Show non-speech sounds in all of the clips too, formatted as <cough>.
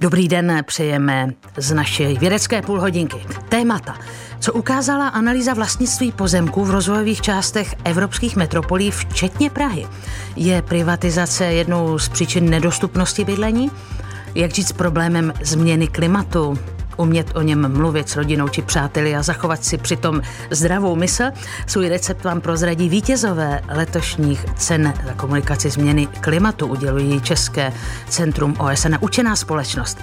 Dobrý den, přejeme z naší vědecké půlhodinky. Témata. Co ukázala analýza vlastnictví pozemků v rozvojových částech evropských metropolí, včetně Prahy? Je privatizace jednou z příčin nedostupnosti bydlení? Jak žít s problémem změny klimatu? Umět o něm mluvit s rodinou či přáteli a zachovat si přitom zdravou mysl. Svůj recept vám prozradí vítězové letošních cen za komunikaci změny klimatu udělují České centrum OSN a učená společnost.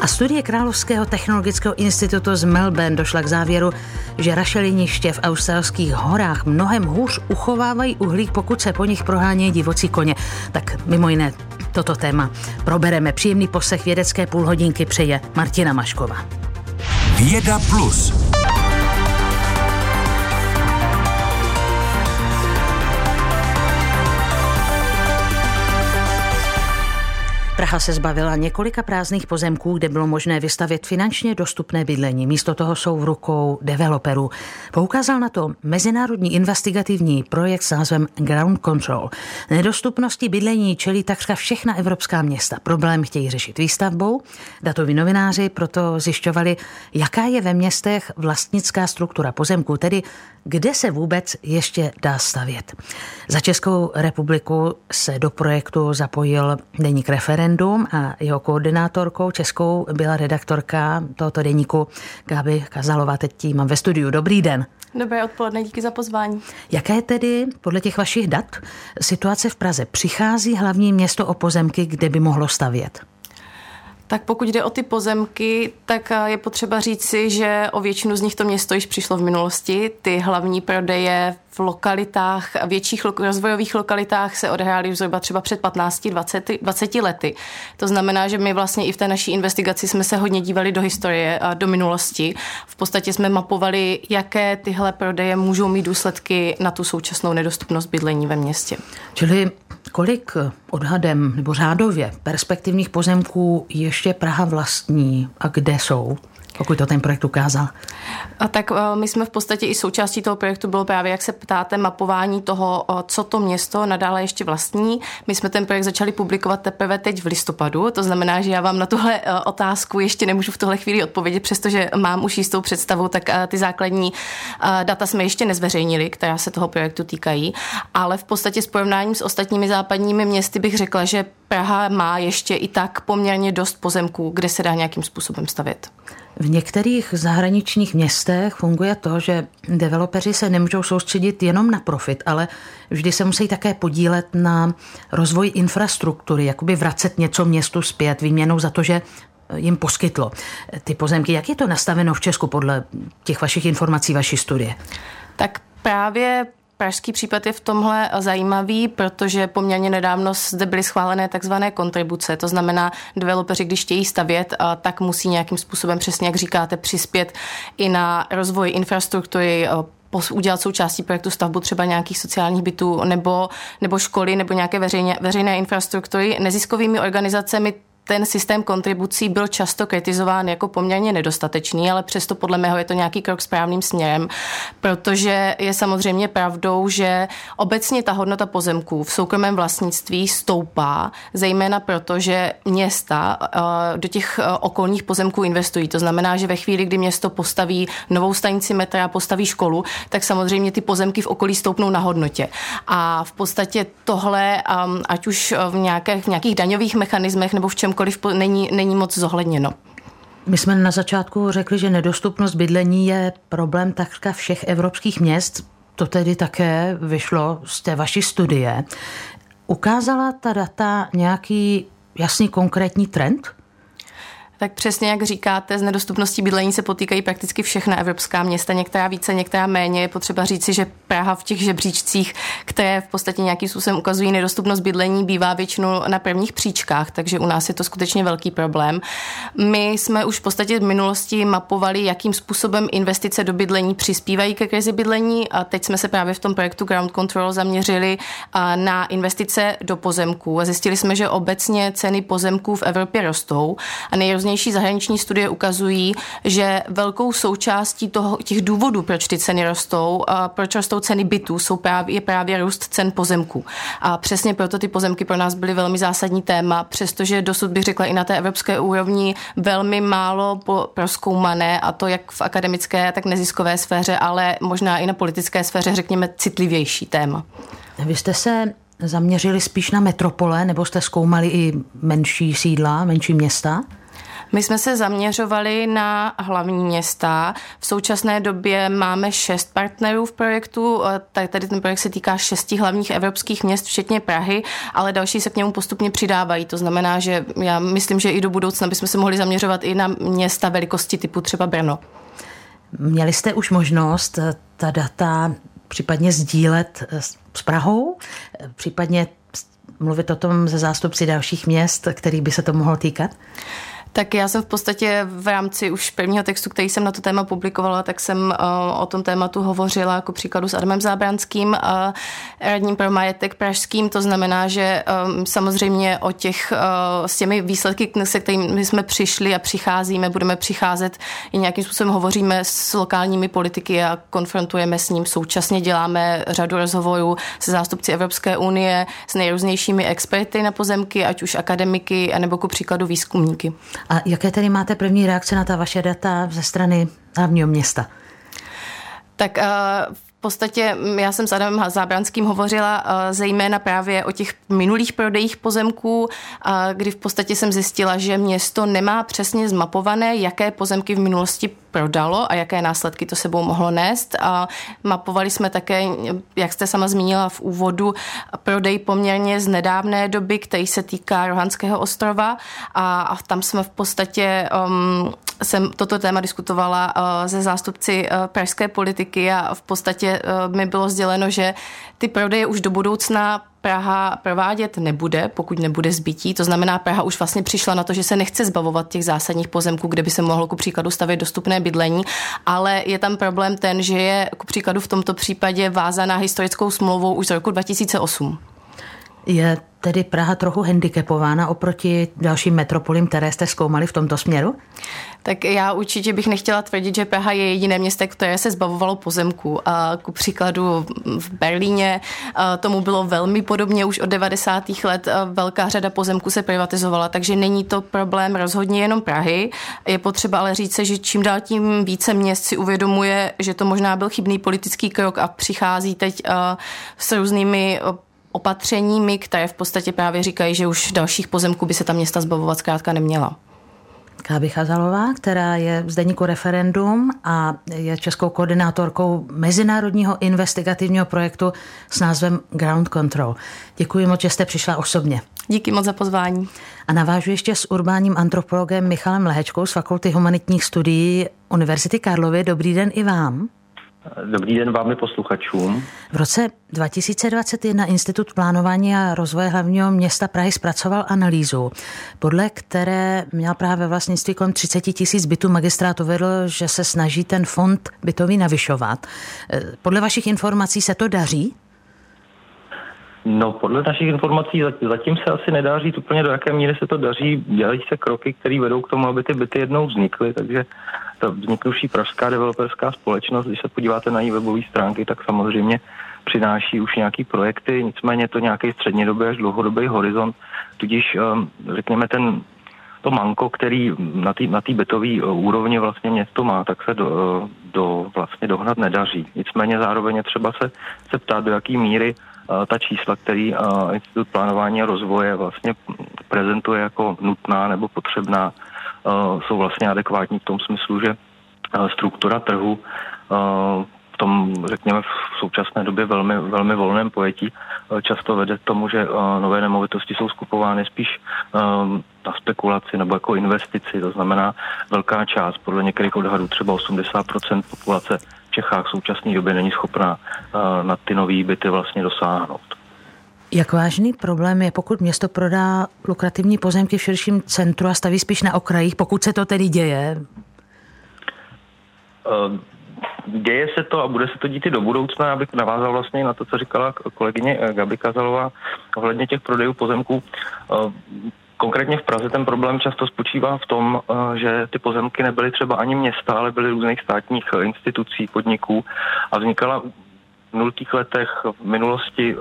A studie Královského technologického institutu z Melbourne došla k závěru, že rašeliniště v australských horách mnohem hůř uchovávají uhlík, pokud se po nich prohánějí divocí koně. Tak mimo jiné toto téma probereme. Příjemný poslech vědecké půlhodinky přeje Martina Maškova. Věda plus. Praha se zbavila několika prázdných pozemků, kde bylo možné vystavět finančně dostupné bydlení. Místo toho jsou v rukou developerů. Poukázal na to mezinárodní investigativní projekt s názvem Ground Control. Nedostupnosti bydlení čelí takřka všechna evropská města. Problém chtějí řešit výstavbou. Datoví novináři proto zjišťovali, jaká je ve městech vlastnická struktura pozemků, tedy kde se vůbec ještě dá stavět. Za Českou republiku se do projektu zapojil deník referendum a jeho koordinátorkou českou byla redaktorka tohoto deníku Gabi Kazalová. Teď tím mám ve studiu. Dobrý den. Dobré odpoledne, díky za pozvání. Jaké je tedy podle těch vašich dat situace v Praze? Přichází hlavní město o pozemky, kde by mohlo stavět? Tak pokud jde o ty pozemky, tak je potřeba říci, že o většinu z nich to město již přišlo v minulosti. Ty hlavní prodeje v lokalitách, větších rozvojových lokalitách se odehrály zhruba třeba před 15-20 20 lety. To znamená, že my vlastně i v té naší investigaci jsme se hodně dívali do historie a do minulosti. V podstatě jsme mapovali, jaké tyhle prodeje můžou mít důsledky na tu současnou nedostupnost bydlení ve městě. Čili kolik odhadem nebo řádově perspektivních pozemků ještě Praha vlastní a kde jsou? Pokud to ten projekt ukázal? A tak eh, my jsme v podstatě i součástí toho projektu bylo právě, jak se ptáte, mapování toho, eh, co to město nadále ještě vlastní. My jsme ten projekt začali publikovat teprve teď v listopadu, to znamená, že já vám na tuhle eh, otázku ještě nemůžu v tuhle chvíli odpovědět, přestože mám už jistou představu, tak ty základní data jsme ještě nezveřejnili, která se toho projektu týkají, ale v podstatě s porovnáním s ostatními západními městy bych řekla, že Praha má ještě i tak poměrně dost pozemků, kde se dá nějakým způsobem stavět. V některých zahraničních městech funguje to, že developeři se nemůžou soustředit jenom na profit, ale vždy se musí také podílet na rozvoji infrastruktury, jakoby vracet něco městu zpět výměnou za to, že jim poskytlo ty pozemky. Jak je to nastaveno v Česku podle těch vašich informací, vaší studie? Tak právě Pražský případ je v tomhle zajímavý, protože poměrně nedávno zde byly schválené takzvané kontribuce. To znamená, developeři, když chtějí stavět, tak musí nějakým způsobem, přesně jak říkáte, přispět i na rozvoj infrastruktury, udělat součástí projektu stavbu třeba nějakých sociálních bytů nebo, nebo školy nebo nějaké veřejně, veřejné infrastruktury. Neziskovými organizacemi ten systém kontribucí byl často kritizován jako poměrně nedostatečný, ale přesto podle mého je to nějaký krok správným směrem, protože je samozřejmě pravdou, že obecně ta hodnota pozemků v soukromém vlastnictví stoupá, zejména proto, že města eh, do těch eh, okolních pozemků investují. To znamená, že ve chvíli, kdy město postaví novou stanici metra, postaví školu, tak samozřejmě ty pozemky v okolí stoupnou na hodnotě. A v podstatě tohle, ehm, ať už v, nějakých, v nějakých daňových mechanismech nebo v čem čemkoliv není, není moc zohledněno. My jsme na začátku řekli, že nedostupnost bydlení je problém takřka všech evropských měst. To tedy také vyšlo z té vaší studie. Ukázala ta data nějaký jasný konkrétní trend? Tak přesně jak říkáte, z nedostupností bydlení se potýkají prakticky všechna evropská města, některá více, některá méně. Je potřeba říci, že Praha v těch žebříčcích, které v podstatě nějakým způsobem ukazují nedostupnost bydlení, bývá většinou na prvních příčkách, takže u nás je to skutečně velký problém. My jsme už v podstatě v minulosti mapovali, jakým způsobem investice do bydlení přispívají ke krizi bydlení a teď jsme se právě v tom projektu Ground Control zaměřili na investice do pozemků a zjistili jsme, že obecně ceny pozemků v Evropě rostou a nejrůznější nejrůznější zahraniční studie ukazují, že velkou součástí toho, těch důvodů, proč ty ceny rostou, a proč rostou ceny bytů, jsou právě, je právě růst cen pozemků. A přesně proto ty pozemky pro nás byly velmi zásadní téma, přestože dosud bych řekla i na té evropské úrovni velmi málo proskoumané, a to jak v akademické, tak neziskové sféře, ale možná i na politické sféře, řekněme, citlivější téma. Vy jste se zaměřili spíš na metropole, nebo jste zkoumali i menší sídla, menší města? My jsme se zaměřovali na hlavní města. V současné době máme šest partnerů v projektu. Tak tady ten projekt se týká šesti hlavních evropských měst, včetně Prahy, ale další se k němu postupně přidávají. To znamená, že já myslím, že i do budoucna bychom se mohli zaměřovat i na města velikosti typu třeba Brno. Měli jste už možnost ta data případně sdílet s Prahou, případně mluvit o tom ze zástupci dalších měst, který by se to mohlo týkat? Tak já jsem v podstatě v rámci už prvního textu, který jsem na to téma publikovala, tak jsem uh, o tom tématu hovořila jako příkladu s Adamem Zábranským, a radním pro majetek pražským. To znamená, že um, samozřejmě o těch, uh, s těmi výsledky, se kterými jsme přišli a přicházíme, budeme přicházet i nějakým způsobem hovoříme s lokálními politiky a konfrontujeme s ním. Současně děláme řadu rozhovorů se zástupci Evropské unie, s nejrůznějšími experty na pozemky, ať už akademiky, anebo ku příkladu výzkumníky. A jaké tedy máte první reakce na ta vaše data ze strany hlavního města? Tak uh, podstatě mm, já jsem s Adamem Zábranským hovořila uh, zejména právě o těch minulých prodejích pozemků, uh, kdy v podstatě jsem zjistila, že město nemá přesně zmapované, jaké pozemky v minulosti prodalo a jaké následky to sebou mohlo nést. A mapovali jsme také, jak jste sama zmínila v úvodu, prodej poměrně z nedávné doby, který se týká Rohanského ostrova a, a tam jsme v podstatě um, jsem toto téma diskutovala uh, ze zástupci uh, pražské politiky a v podstatě uh, mi bylo sděleno, že ty prodeje už do budoucna Praha provádět nebude, pokud nebude zbytí. To znamená, Praha už vlastně přišla na to, že se nechce zbavovat těch zásadních pozemků, kde by se mohlo ku příkladu stavět dostupné bydlení, ale je tam problém ten, že je ku příkladu v tomto případě vázaná historickou smlouvou už z roku 2008. Je tedy Praha trochu handicapována oproti dalším metropolím, které jste zkoumali v tomto směru? Tak já určitě bych nechtěla tvrdit, že Praha je jediné město, které se zbavovalo pozemku. A ku příkladu v Berlíně tomu bylo velmi podobně už od 90. let. Velká řada pozemků se privatizovala, takže není to problém rozhodně jenom Prahy. Je potřeba ale říct, že čím dál tím více měst si uvědomuje, že to možná byl chybný politický krok a přichází teď s různými opatřeními, které v podstatě právě říkají, že už dalších pozemků by se ta města zbavovat zkrátka neměla. Káby Chazalová, která je v zdeníku Referendum a je českou koordinátorkou mezinárodního investigativního projektu s názvem Ground Control. Děkuji moc, že jste přišla osobně. Díky moc za pozvání. A navážu ještě s urbáním antropologem Michalem Lehečkou z Fakulty humanitních studií Univerzity Karlovy. Dobrý den i vám. Dobrý den vám posluchačům. V roce 2021 Institut plánování a rozvoje hlavního města Prahy zpracoval analýzu, podle které měl právě vlastnictví kolem 30 tisíc bytů. Magistrát uvedl, že se snaží ten fond bytový navyšovat. Podle vašich informací se to daří? No, podle našich informací zatím se asi nedá říct úplně do jaké míry se to daří. Dělají se kroky, které vedou k tomu, aby ty byty jednou vznikly, takže ta vzniknuvší pražská developerská společnost, když se podíváte na její webové stránky, tak samozřejmě přináší už nějaký projekty, nicméně to nějaký střednědobý až dlouhodobý horizont, tudíž ehm, řekněme ten to manko, který na té na bytové eh, úrovni vlastně město má, tak se do, eh, do vlastně dohnat nedaří. Nicméně zároveň třeba se, se ptát, do jaký míry ta čísla, který uh, Institut plánování a rozvoje vlastně prezentuje jako nutná nebo potřebná, uh, jsou vlastně adekvátní v tom smyslu, že struktura trhu v tom, řekněme, v současné době velmi, velmi volném pojetí často vede k tomu, že nové nemovitosti jsou skupovány spíš na spekulaci nebo jako investici. To znamená velká část, podle některých odhadů třeba 80% populace v Čechách v současné době není schopná na ty nové byty vlastně dosáhnout. Jak vážný problém je, pokud město prodá lukrativní pozemky v širším centru a staví spíš na okrajích, pokud se to tedy děje? Ehm, děje se to a bude se to dít i do budoucna, abych navázal vlastně na to, co říkala kolegyně Gabi Kazalová ohledně těch prodejů pozemků. Ehm, Konkrétně v Praze ten problém často spočívá v tom, že ty pozemky nebyly třeba ani města, ale byly různých státních institucí, podniků a vznikala v nultých letech v minulosti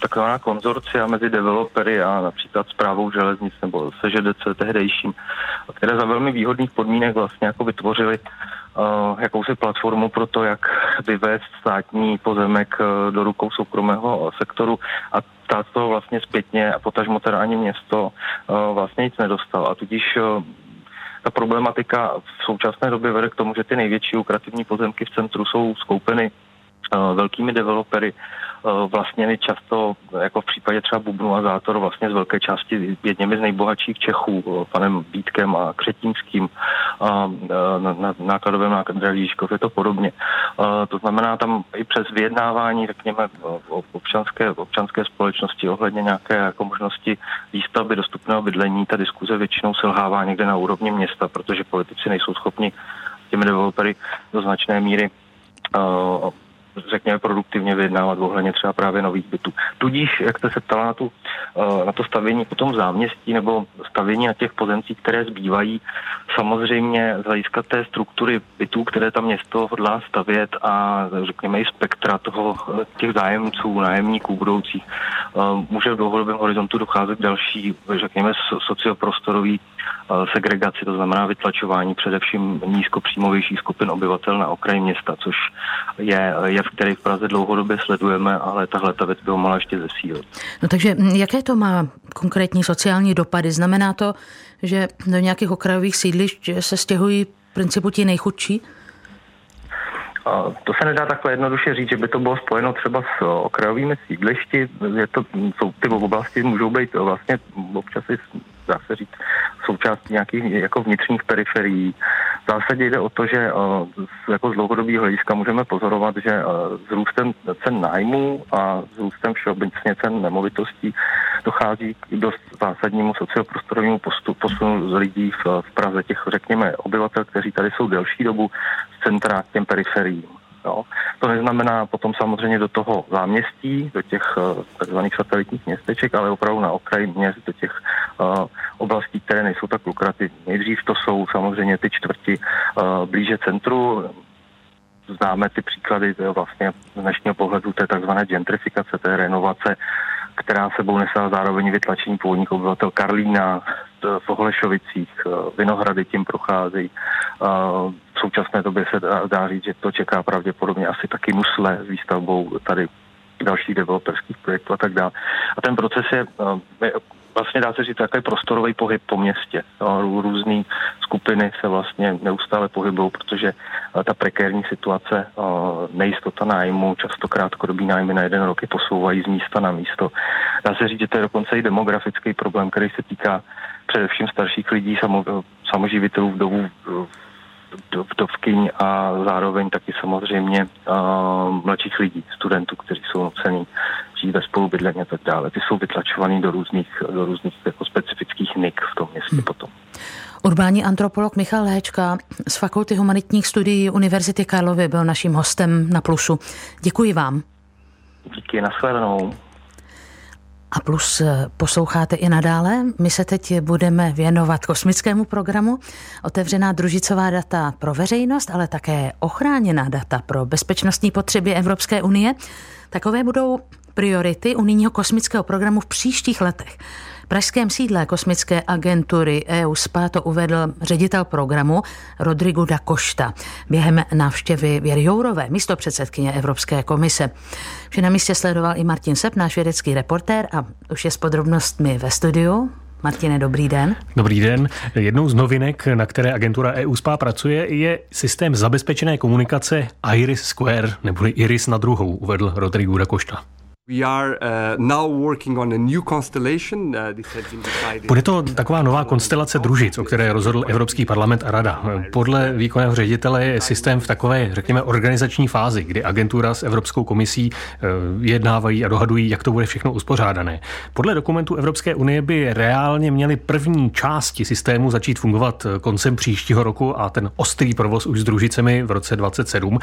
taková konzorcia mezi developery a například zprávou železnic nebo SŽDC tehdejším, které za velmi výhodných podmínek vlastně jako vytvořili jakousi platformu pro to, jak vyvést státní pozemek uh, do rukou soukromého sektoru a stát toho vlastně zpětně a potažmo teda ani město uh, vlastně nic nedostal. A tudíž ta problematika v současné době vede k tomu, že ty největší lukrativní pozemky v centru jsou skoupeny velkými developery Eh, vlastně často, jako v případě třeba Bubnu a Zátor, vlastně z velké části jedněmi z nejbohatších Čechů, eh, panem Vítkem a Křetínským, a eh, na, na nákladovém nákladě Líškov je to podobně. To znamená tam i přes vyjednávání, řekněme, občanské, občanské společnosti ohledně nějaké jako možnosti výstavby dostupného bydlení, ta diskuze většinou selhává někde na úrovni města, protože politici nejsou schopni těmi developery do značné míry řekněme, produktivně vyjednávat ohledně třeba právě nových bytů. Tudíž, jak jste se ptala na, tu, eh, na to stavění potom v záměstí nebo stavění na těch pozemcích, které zbývají, samozřejmě z hlediska té struktury bytů, které tam město hodlá stavět a řekněme i spektra toho, eh, těch zájemců, nájemníků budoucích, eh, může v dlouhodobém horizontu docházet další, řekněme, socioprostorový segregaci, to znamená vytlačování především nízkopříjmovějších skupin obyvatel na okraji města, což je, je který v Praze dlouhodobě sledujeme, ale tahle ta věc by ho mala ještě zesílit. No takže jaké to má konkrétní sociální dopady? Znamená to, že do nějakých okrajových sídlišť se stěhují v principu ti nejchudší? To se nedá takhle jednoduše říct, že by to bylo spojeno třeba s okrajovými sídlišti. Je to, jsou, ty oblasti můžou být vlastně občas i, dá se říct, součástí nějakých jako vnitřních periferií. V zásadě jde o to, že uh, jako z dlouhodobého hlediska můžeme pozorovat, že uh, s růstem cen nájmu a s růstem všeobecně cen nemovitostí dochází k dost zásadnímu socioprostorovému posunu lidí v Praze, těch řekněme obyvatel, kteří tady jsou delší dobu z centra k těm periferiím. Jo. To neznamená potom samozřejmě do toho záměstí, do těch uh, takzvaných satelitních městeček, ale opravdu na okraji měst, do těch uh, oblastí, které nejsou tak lukrativní. Nejdřív to jsou samozřejmě ty čtvrti uh, blíže centru, známe ty příklady vlastně z dnešního pohledu té takzvané gentrifikace, té renovace, která sebou nesla zároveň vytlačení původních obyvatel Karlína, v Ohlešovicích, Vinohrady tím procházejí. V současné době se dá, dá říct, že to čeká pravděpodobně asi taky Nusle s výstavbou tady dalších developerských projektů a tak dále. A ten proces je vlastně dá se říct takový prostorový pohyb po městě. No, různé skupiny se vlastně neustále pohybují, protože eh, ta prekérní situace, eh, nejistota nájmu, často krátkodobý nájmy na jeden rok posouvají z místa na místo. Dá se říct, že to je dokonce i demografický problém, který se týká především starších lidí, samo, samoživitelů, vdovů, vdovkyň a zároveň taky samozřejmě uh, mladších lidí, studentů, kteří jsou nucený žít ve spolubydlení a tak dále. Ty jsou vytlačovaný do různých, do různých jako specifických nik v tom městě hmm. potom. Urbání antropolog Michal Léčka z Fakulty humanitních studií Univerzity Karlovy byl naším hostem na Plusu. Děkuji vám. Díky, nashledanou. A plus eh, posloucháte i nadále. My se teď budeme věnovat kosmickému programu. Otevřená družicová data pro veřejnost, ale také ochráněná data pro bezpečnostní potřeby Evropské unie. Takové budou priority unijního kosmického programu v příštích letech. V pražském sídle kosmické agentury EUSPA to uvedl ředitel programu Rodrigo da Costa během návštěvy Věry Jourové, místo předsedkyně Evropské komise. Vše na místě sledoval i Martin Sep, náš vědecký reportér a už je s podrobnostmi ve studiu. Martine, dobrý den. Dobrý den. Jednou z novinek, na které agentura EU SPA pracuje, je systém zabezpečené komunikace Iris Square, neboli Iris na druhou, uvedl Rodrigo da Costa. Uh, Bude to taková nová konstelace družic, o které rozhodl Evropský parlament a Rada. Podle výkonného ředitele je systém v takové, řekněme, organizační fázi, kdy agentura s Evropskou komisí uh, jednávají a dohadují, jak to bude všechno uspořádané. Podle dokumentu Evropské unie by reálně měly první části systému začít fungovat koncem příštího roku a ten ostrý provoz už s družicemi v roce 2027.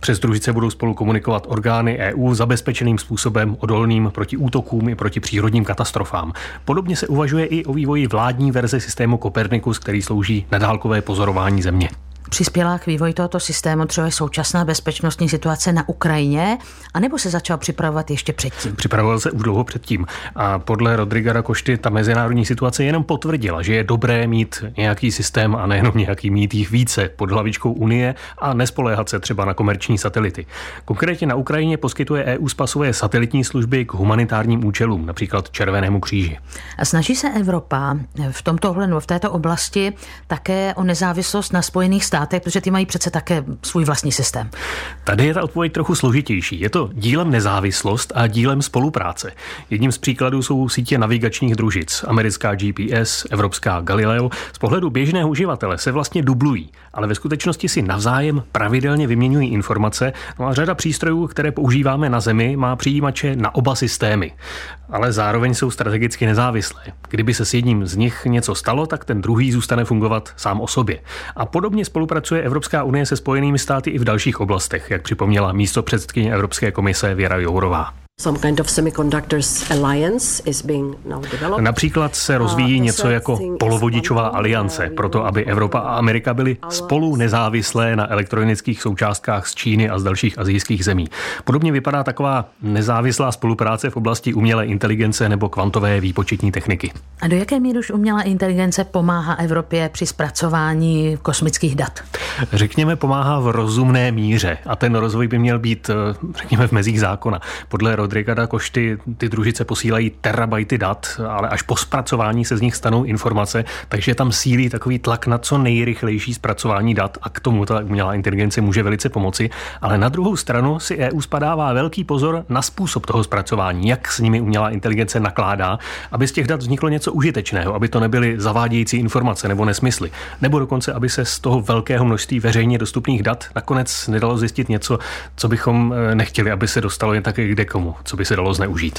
Přes družice budou spolu komunikovat orgány EU zabezpečeným způsobem způsobem odolným proti útokům i proti přírodním katastrofám. Podobně se uvažuje i o vývoji vládní verze systému Copernicus, který slouží na dálkové pozorování Země. Přispěla k vývoji tohoto systému třeba současná bezpečnostní situace na Ukrajině, anebo se začal připravovat ještě předtím? Připravoval se už dlouho předtím. A podle Rodriga Košty ta mezinárodní situace jenom potvrdila, že je dobré mít nějaký systém a nejenom nějaký mít jich více pod hlavičkou Unie a nespoléhat se třeba na komerční satelity. Konkrétně na Ukrajině poskytuje EU spasové satelitní služby k humanitárním účelům, například Červenému kříži. A snaží se Evropa v tomto ohledu, v této oblasti také o nezávislost na Spojených státech státech, protože ty mají přece také svůj vlastní systém. Tady je ta odpověď trochu složitější. Je to dílem nezávislost a dílem spolupráce. Jedním z příkladů jsou sítě navigačních družic. Americká GPS, evropská Galileo. Z pohledu běžného uživatele se vlastně dublují, ale ve skutečnosti si navzájem pravidelně vyměňují informace. No a řada přístrojů, které používáme na Zemi, má přijímače na oba systémy. Ale zároveň jsou strategicky nezávislé. Kdyby se s jedním z nich něco stalo, tak ten druhý zůstane fungovat sám o sobě. A podobně spolu spolupracuje Evropská unie se Spojenými státy i v dalších oblastech, jak připomněla místo předsedkyně Evropské komise Věra Jourová. Například se rozvíjí něco jako polovodičová aliance, proto aby Evropa a Amerika byly spolu nezávislé na elektronických součástkách z Číny a z dalších azijských zemí. Podobně vypadá taková nezávislá spolupráce v oblasti umělé inteligence nebo kvantové výpočetní techniky. A do jaké míry už umělá inteligence pomáhá Evropě při zpracování kosmických dat? Řekněme, pomáhá v rozumné míře a ten rozvoj by měl být, eh, řekněme, v mezích zákona. Podle Rodrigada Košty ty družice posílají terabajty dat, ale až po zpracování se z nich stanou informace, takže tam sílí takový tlak na co nejrychlejší zpracování dat a k tomu ta umělá inteligence může velice pomoci. Ale na druhou stranu si EU spadává velký pozor na způsob toho zpracování, jak s nimi umělá inteligence nakládá, aby z těch dat vzniklo něco užitečného, aby to nebyly zavádějící informace nebo nesmysly, nebo dokonce, aby se z toho velkého množství veřejně dostupných dat nakonec nedalo zjistit něco, co bychom eh, nechtěli, aby se dostalo jen tak kde komu co by se dalo zneužít.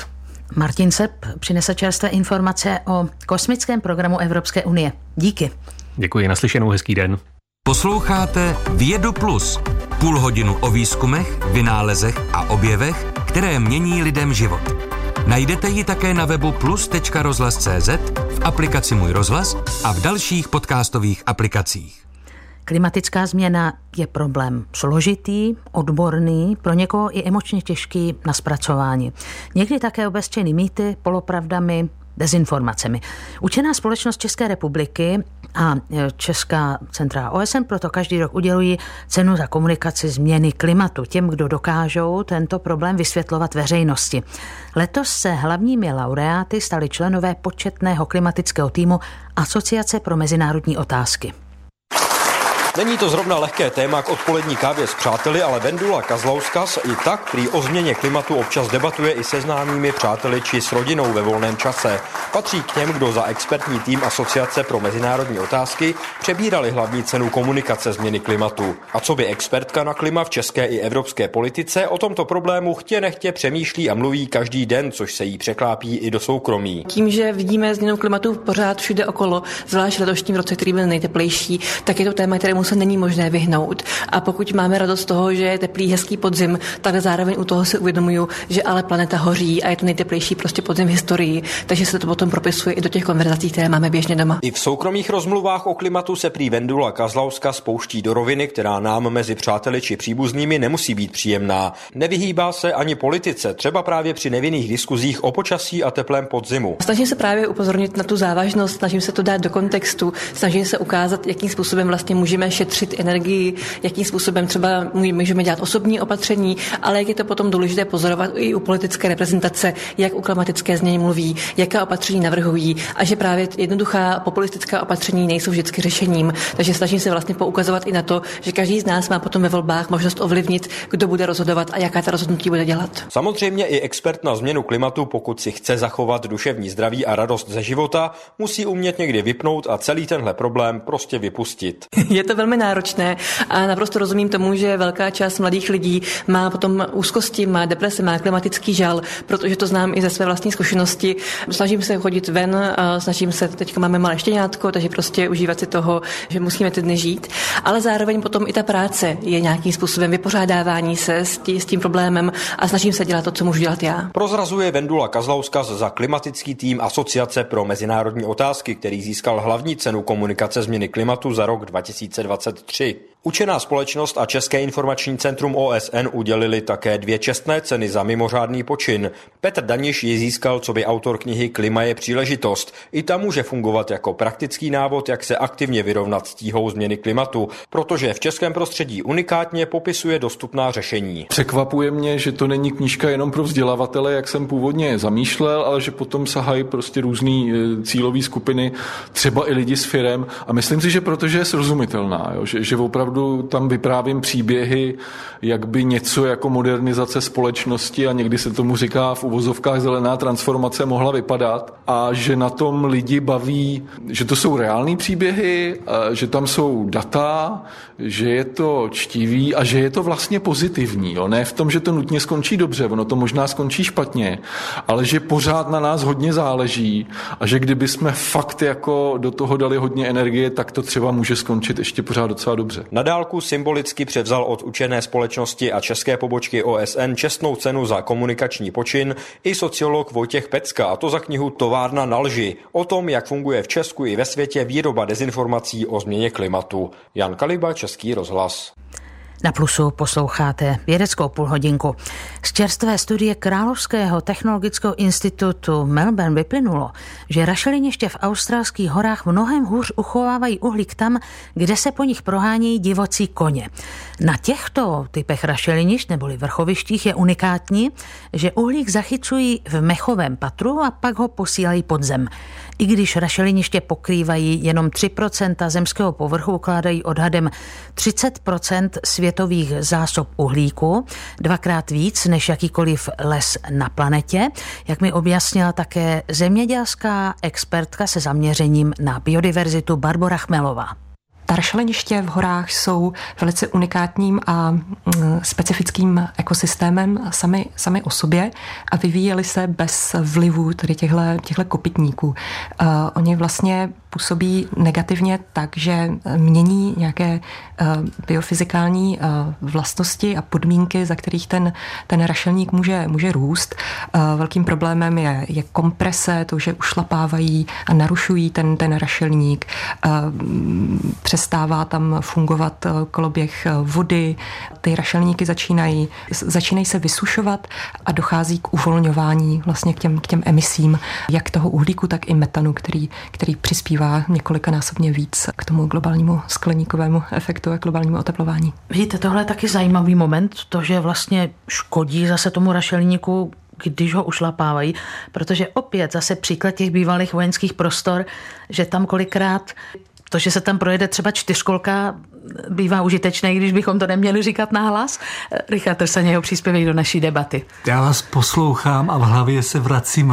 Martin Sepp přinese čerstvé informace o kosmickém programu Evropské unie. Díky. Děkuji, naslyšenou, hezký den. Posloucháte Vědu Plus, půl hodinu o výzkumech, vynálezech a objevech, které mění lidem život. Najdete ji také na webu plus.rozhlas.cz, v aplikaci Můj rozhlas a v dalších podcastových aplikacích. Klimatická změna je problém složitý, odborný, pro někoho i emočně těžký na zpracování. Někdy také obezčený mýty, polopravdami, dezinformacemi. Učená společnost České republiky a Česká centra OSN proto každý rok udělují cenu za komunikaci změny klimatu těm, kdo dokážou tento problém vysvětlovat veřejnosti. Letos se hlavními laureáty stali členové početného klimatického týmu Asociace pro mezinárodní otázky. Není to zrovna lehké téma k odpolední kávě s přáteli, ale Vendula Kazlauskas i tak prý o změně klimatu občas debatuje i se známými přáteli či s rodinou ve volném čase. Patří k těm, kdo za expertní tým Asociace pro mezinárodní otázky přebírali hlavní cenu komunikace změny klimatu. A co by expertka na klima v české i evropské politice o tomto problému chtě nechtě přemýšlí a mluví každý den, což se jí překlápí i do soukromí. Tím, že vidíme změnu klimatu pořád všude okolo, zvlášť letošním roce, který byl nejteplejší, tak je to téma, kterému se není možné vyhnout. A pokud máme radost z toho, že je teplý, hezký podzim, tak zároveň u toho si uvědomuju, že ale planeta hoří a je to nejteplejší prostě podzim v historii, takže se to potom propisuje i do těch konverzací, které máme běžně doma. I v soukromých rozmluvách o klimatu se prý Vendula Kazlauska spouští do roviny, která nám mezi přáteli či příbuznými nemusí být příjemná. Nevyhýbá se ani politice, třeba právě při nevinných diskuzích o počasí a teplém podzimu. Snažím se právě upozornit na tu závažnost, snažím se to dát do kontextu, snažím se ukázat, jakým způsobem vlastně můžeme šetřit energii, jakým způsobem třeba můžeme dělat osobní opatření, ale jak je to potom důležité pozorovat i u politické reprezentace, jak u klimatické změny mluví, jaká opatření navrhují a že právě jednoduchá populistická opatření nejsou vždycky řešením. Takže snažím se vlastně poukazovat i na to, že každý z nás má potom ve volbách možnost ovlivnit, kdo bude rozhodovat a jaká ta rozhodnutí bude dělat. Samozřejmě i expert na změnu klimatu, pokud si chce zachovat duševní zdraví a radost ze života, musí umět někdy vypnout a celý tenhle problém prostě vypustit. <laughs> Je to velmi náročné a naprosto rozumím tomu, že velká část mladých lidí má potom úzkosti, má deprese, má klimatický žal, protože to znám i ze své vlastní zkušenosti. Snažím se chodit ven, snažím se, teď máme malé štěňátko, takže prostě užívat si toho, že musíme ty dny žít, ale zároveň potom i ta práce je nějakým způsobem vypořádávání se s, tí, s tím problémem a snažím se dělat to, co můžu dělat já. Prozrazuje Vendula Kazlauskas za klimatický tým Asociace pro mezinárodní otázky, který získal hlavní cenu komunikace změny klimatu za rok 2023. Učená společnost a České informační centrum OSN udělili také dvě čestné ceny za mimořádný počin. Petr Daniš ji získal co by autor knihy Klima je příležitost. I ta může fungovat jako praktický návod, jak se aktivně vyrovnat s tíhou změny klimatu, protože v českém prostředí unikátně popisuje dostupná řešení. Překvapuje mě, že to není knížka jenom pro vzdělavatele, jak jsem původně zamýšlel, ale že potom sahají prostě různé e, cílové skupiny, třeba i lidi s firem. A myslím si, že protože je srozumitelná, jo, že, že opravdu opravdu tam vyprávím příběhy, jak by něco jako modernizace společnosti a někdy se tomu říká v uvozovkách zelená transformace mohla vypadat a že na tom lidi baví, že to jsou reální příběhy, že tam jsou data, že je to čtivý a že je to vlastně pozitivní. Jo? Ne v tom, že to nutně skončí dobře, ono to možná skončí špatně, ale že pořád na nás hodně záleží a že kdyby jsme fakt jako do toho dali hodně energie, tak to třeba může skončit ještě pořád docela dobře. Na dálku symbolicky převzal od učené společnosti a české pobočky OSN čestnou cenu za komunikační počin i sociolog Vojtěch Pecka, a to za knihu Továrna na lži, o tom, jak funguje v Česku i ve světě výroba dezinformací o změně klimatu. Jan Kaliba, Český rozhlas. Na Plusu posloucháte vědeckou půlhodinku. Z čerstvé studie Královského technologického institutu Melbourne vyplynulo, že rašeliniště v australských horách mnohem hůř uchovávají uhlík tam, kde se po nich prohánějí divocí koně. Na těchto typech rašelinišť neboli vrchovištích je unikátní, že uhlík zachycují v mechovém patru a pak ho posílají pod zem. I když rašeliniště pokrývají jenom 3% zemského povrchu, ukládají odhadem 30% světových zásob uhlíku, dvakrát víc než jakýkoliv les na planetě, jak mi objasnila také zemědělská expertka se zaměřením na biodiverzitu Barbara Chmelová. Ta v horách jsou velice unikátním a mm, specifickým ekosystémem sami, sami o sobě a vyvíjeli se bez vlivu tedy těchto kopytníků. Uh, oni vlastně působí negativně tak, že mění nějaké uh, biofyzikální uh, vlastnosti a podmínky, za kterých ten, ten rašelník může, může růst. Uh, velkým problémem je, je komprese, to, že ušlapávají a narušují ten, ten rašelník. Přes přestává tam fungovat eh, koloběh eh, vody, ty rašelníky začínají, začínají se vysušovat a dochází k uvolňování vlastně k těm, k těm emisím, jak toho uhlíku, tak i metanu, který, který přispívá několikanásobně víc k tomu globálnímu skleníkovému efektu a globálnímu oteplování. Vidíte, tohle je taky zajímavý moment, to, že vlastně škodí zase tomu rašelníku když ho ušlapávají, protože opět zase příklad těch bývalých vojenských prostor, že tam kolikrát to, že se tam projede třeba čtyřkolka, bývá užitečné, když bychom to neměli říkat nahlas. Richard Trsaň, jeho příspěvek do naší debaty. Já vás poslouchám a v hlavě se vracím,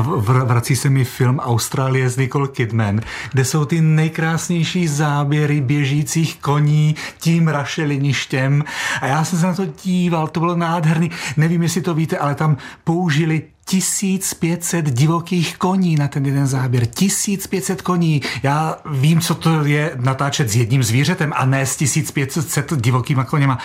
vrací se mi film Austrálie s Nicole Kidman, kde jsou ty nejkrásnější záběry běžících koní tím rašeliništěm a já jsem se na to díval, to bylo nádherný. Nevím, jestli to víte, ale tam použili 1500 divokých koní na ten jeden záběr. 1500 koní. Já vím, co to je natáčet s jedním zvířetem a ne s 1500 divokýma koněma.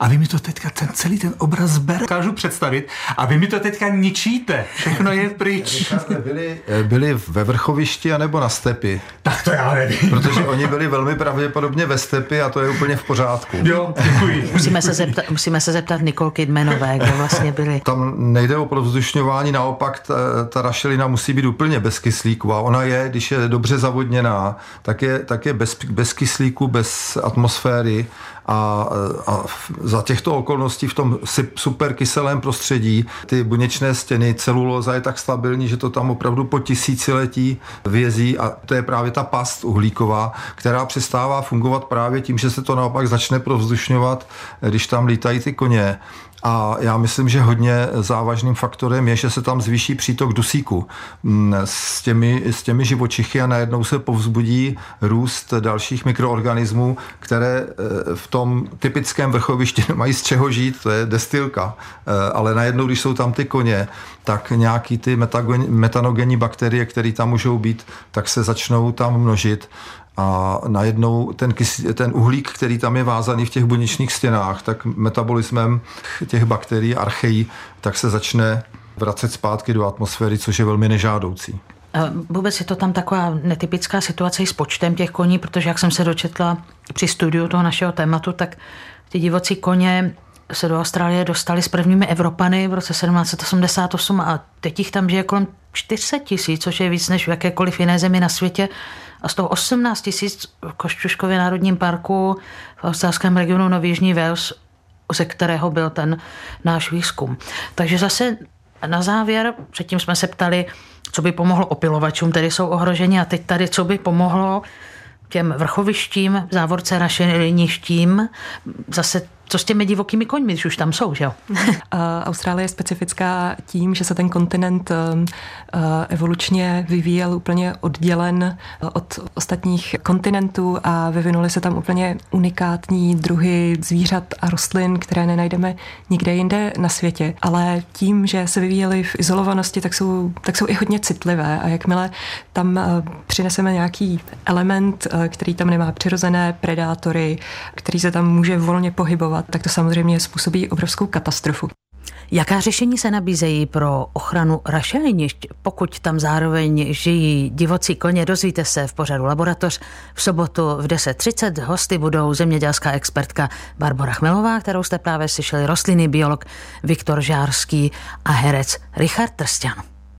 A vy mi to teďka, ten celý ten obraz ber, dokážu představit, a vy mi to teďka ničíte. Všechno je pryč. Byli, byli ve vrchovišti anebo na stepi? Tak to já nevím. Protože oni byli velmi pravděpodobně ve stepi a to je úplně v pořádku. Jo, děkuji. musíme, se zeptat, musíme se zeptat Nikol Kidmanové, kde vlastně byli. Tam nejde o provzdušňování, naopak ta, ta rašelina musí být úplně bez kyslíku a ona je, když je dobře zavodněná, tak je, tak je bez, bez kyslíku, bez atmosféry a, a za těchto okolností v tom super kyselém prostředí ty buněčné stěny, celulóza je tak stabilní, že to tam opravdu po tisíciletí vězí a to je právě ta past uhlíková, která přestává fungovat právě tím, že se to naopak začne provzdušňovat, když tam lítají ty koně. A já myslím, že hodně závažným faktorem je, že se tam zvýší přítok dusíku mm, s těmi, s těmi živočichy a najednou se povzbudí růst dalších mikroorganismů, které eh, v tom typickém vrchovišti <laughs> nemají z čeho žít, to je destilka. Eh, ale najednou, když jsou tam ty koně, tak nějaký ty metanogenní bakterie, které tam můžou být, tak se začnou tam množit a najednou ten, kys, ten uhlík, který tam je vázaný v těch buněčných stěnách, tak metabolismem těch bakterií, archeí, tak se začne vracet zpátky do atmosféry, což je velmi nežádoucí. Vůbec je to tam taková netypická situace i s počtem těch koní, protože jak jsem se dočetla při studiu toho našeho tématu, tak ty divocí koně se do Austrálie dostali s prvními Evropany v roce 1788 a teď jich tam žije kolem 400 tisíc, což je víc než v jakékoliv jiné zemi na světě a z toho 18 tisíc v Košťuškově národním parku v australském regionu Nový Jižní Wales, ze kterého byl ten náš výzkum. Takže zase na závěr, předtím jsme se ptali, co by pomohlo opilovačům, tedy jsou ohroženi, a teď tady, co by pomohlo těm vrchovištím, závorce rašeliništím, zase co s těmi divokými koňmi, když už tam jsou, že jo? <laughs> Austrálie je specifická tím, že se ten kontinent um, uh, evolučně vyvíjel úplně oddělen uh, od ostatních kontinentů a vyvinuly se tam úplně unikátní druhy zvířat a rostlin, které nenajdeme nikde jinde na světě. Ale tím, že se vyvíjely v izolovanosti, tak jsou, tak jsou i hodně citlivé a jakmile tam uh, přineseme nějaký element, který tam nemá přirozené predátory, který se tam může volně pohybovat, fungovat, tak to samozřejmě způsobí obrovskou katastrofu. Jaká řešení se nabízejí pro ochranu rašelinišť, pokud tam zároveň žijí divocí koně? Dozvíte se v pořadu Laboratoř. V sobotu v 10.30 hosty budou zemědělská expertka Barbara Chmelová, kterou jste právě slyšeli, rostliny biolog Viktor Žárský a herec Richard Trstan.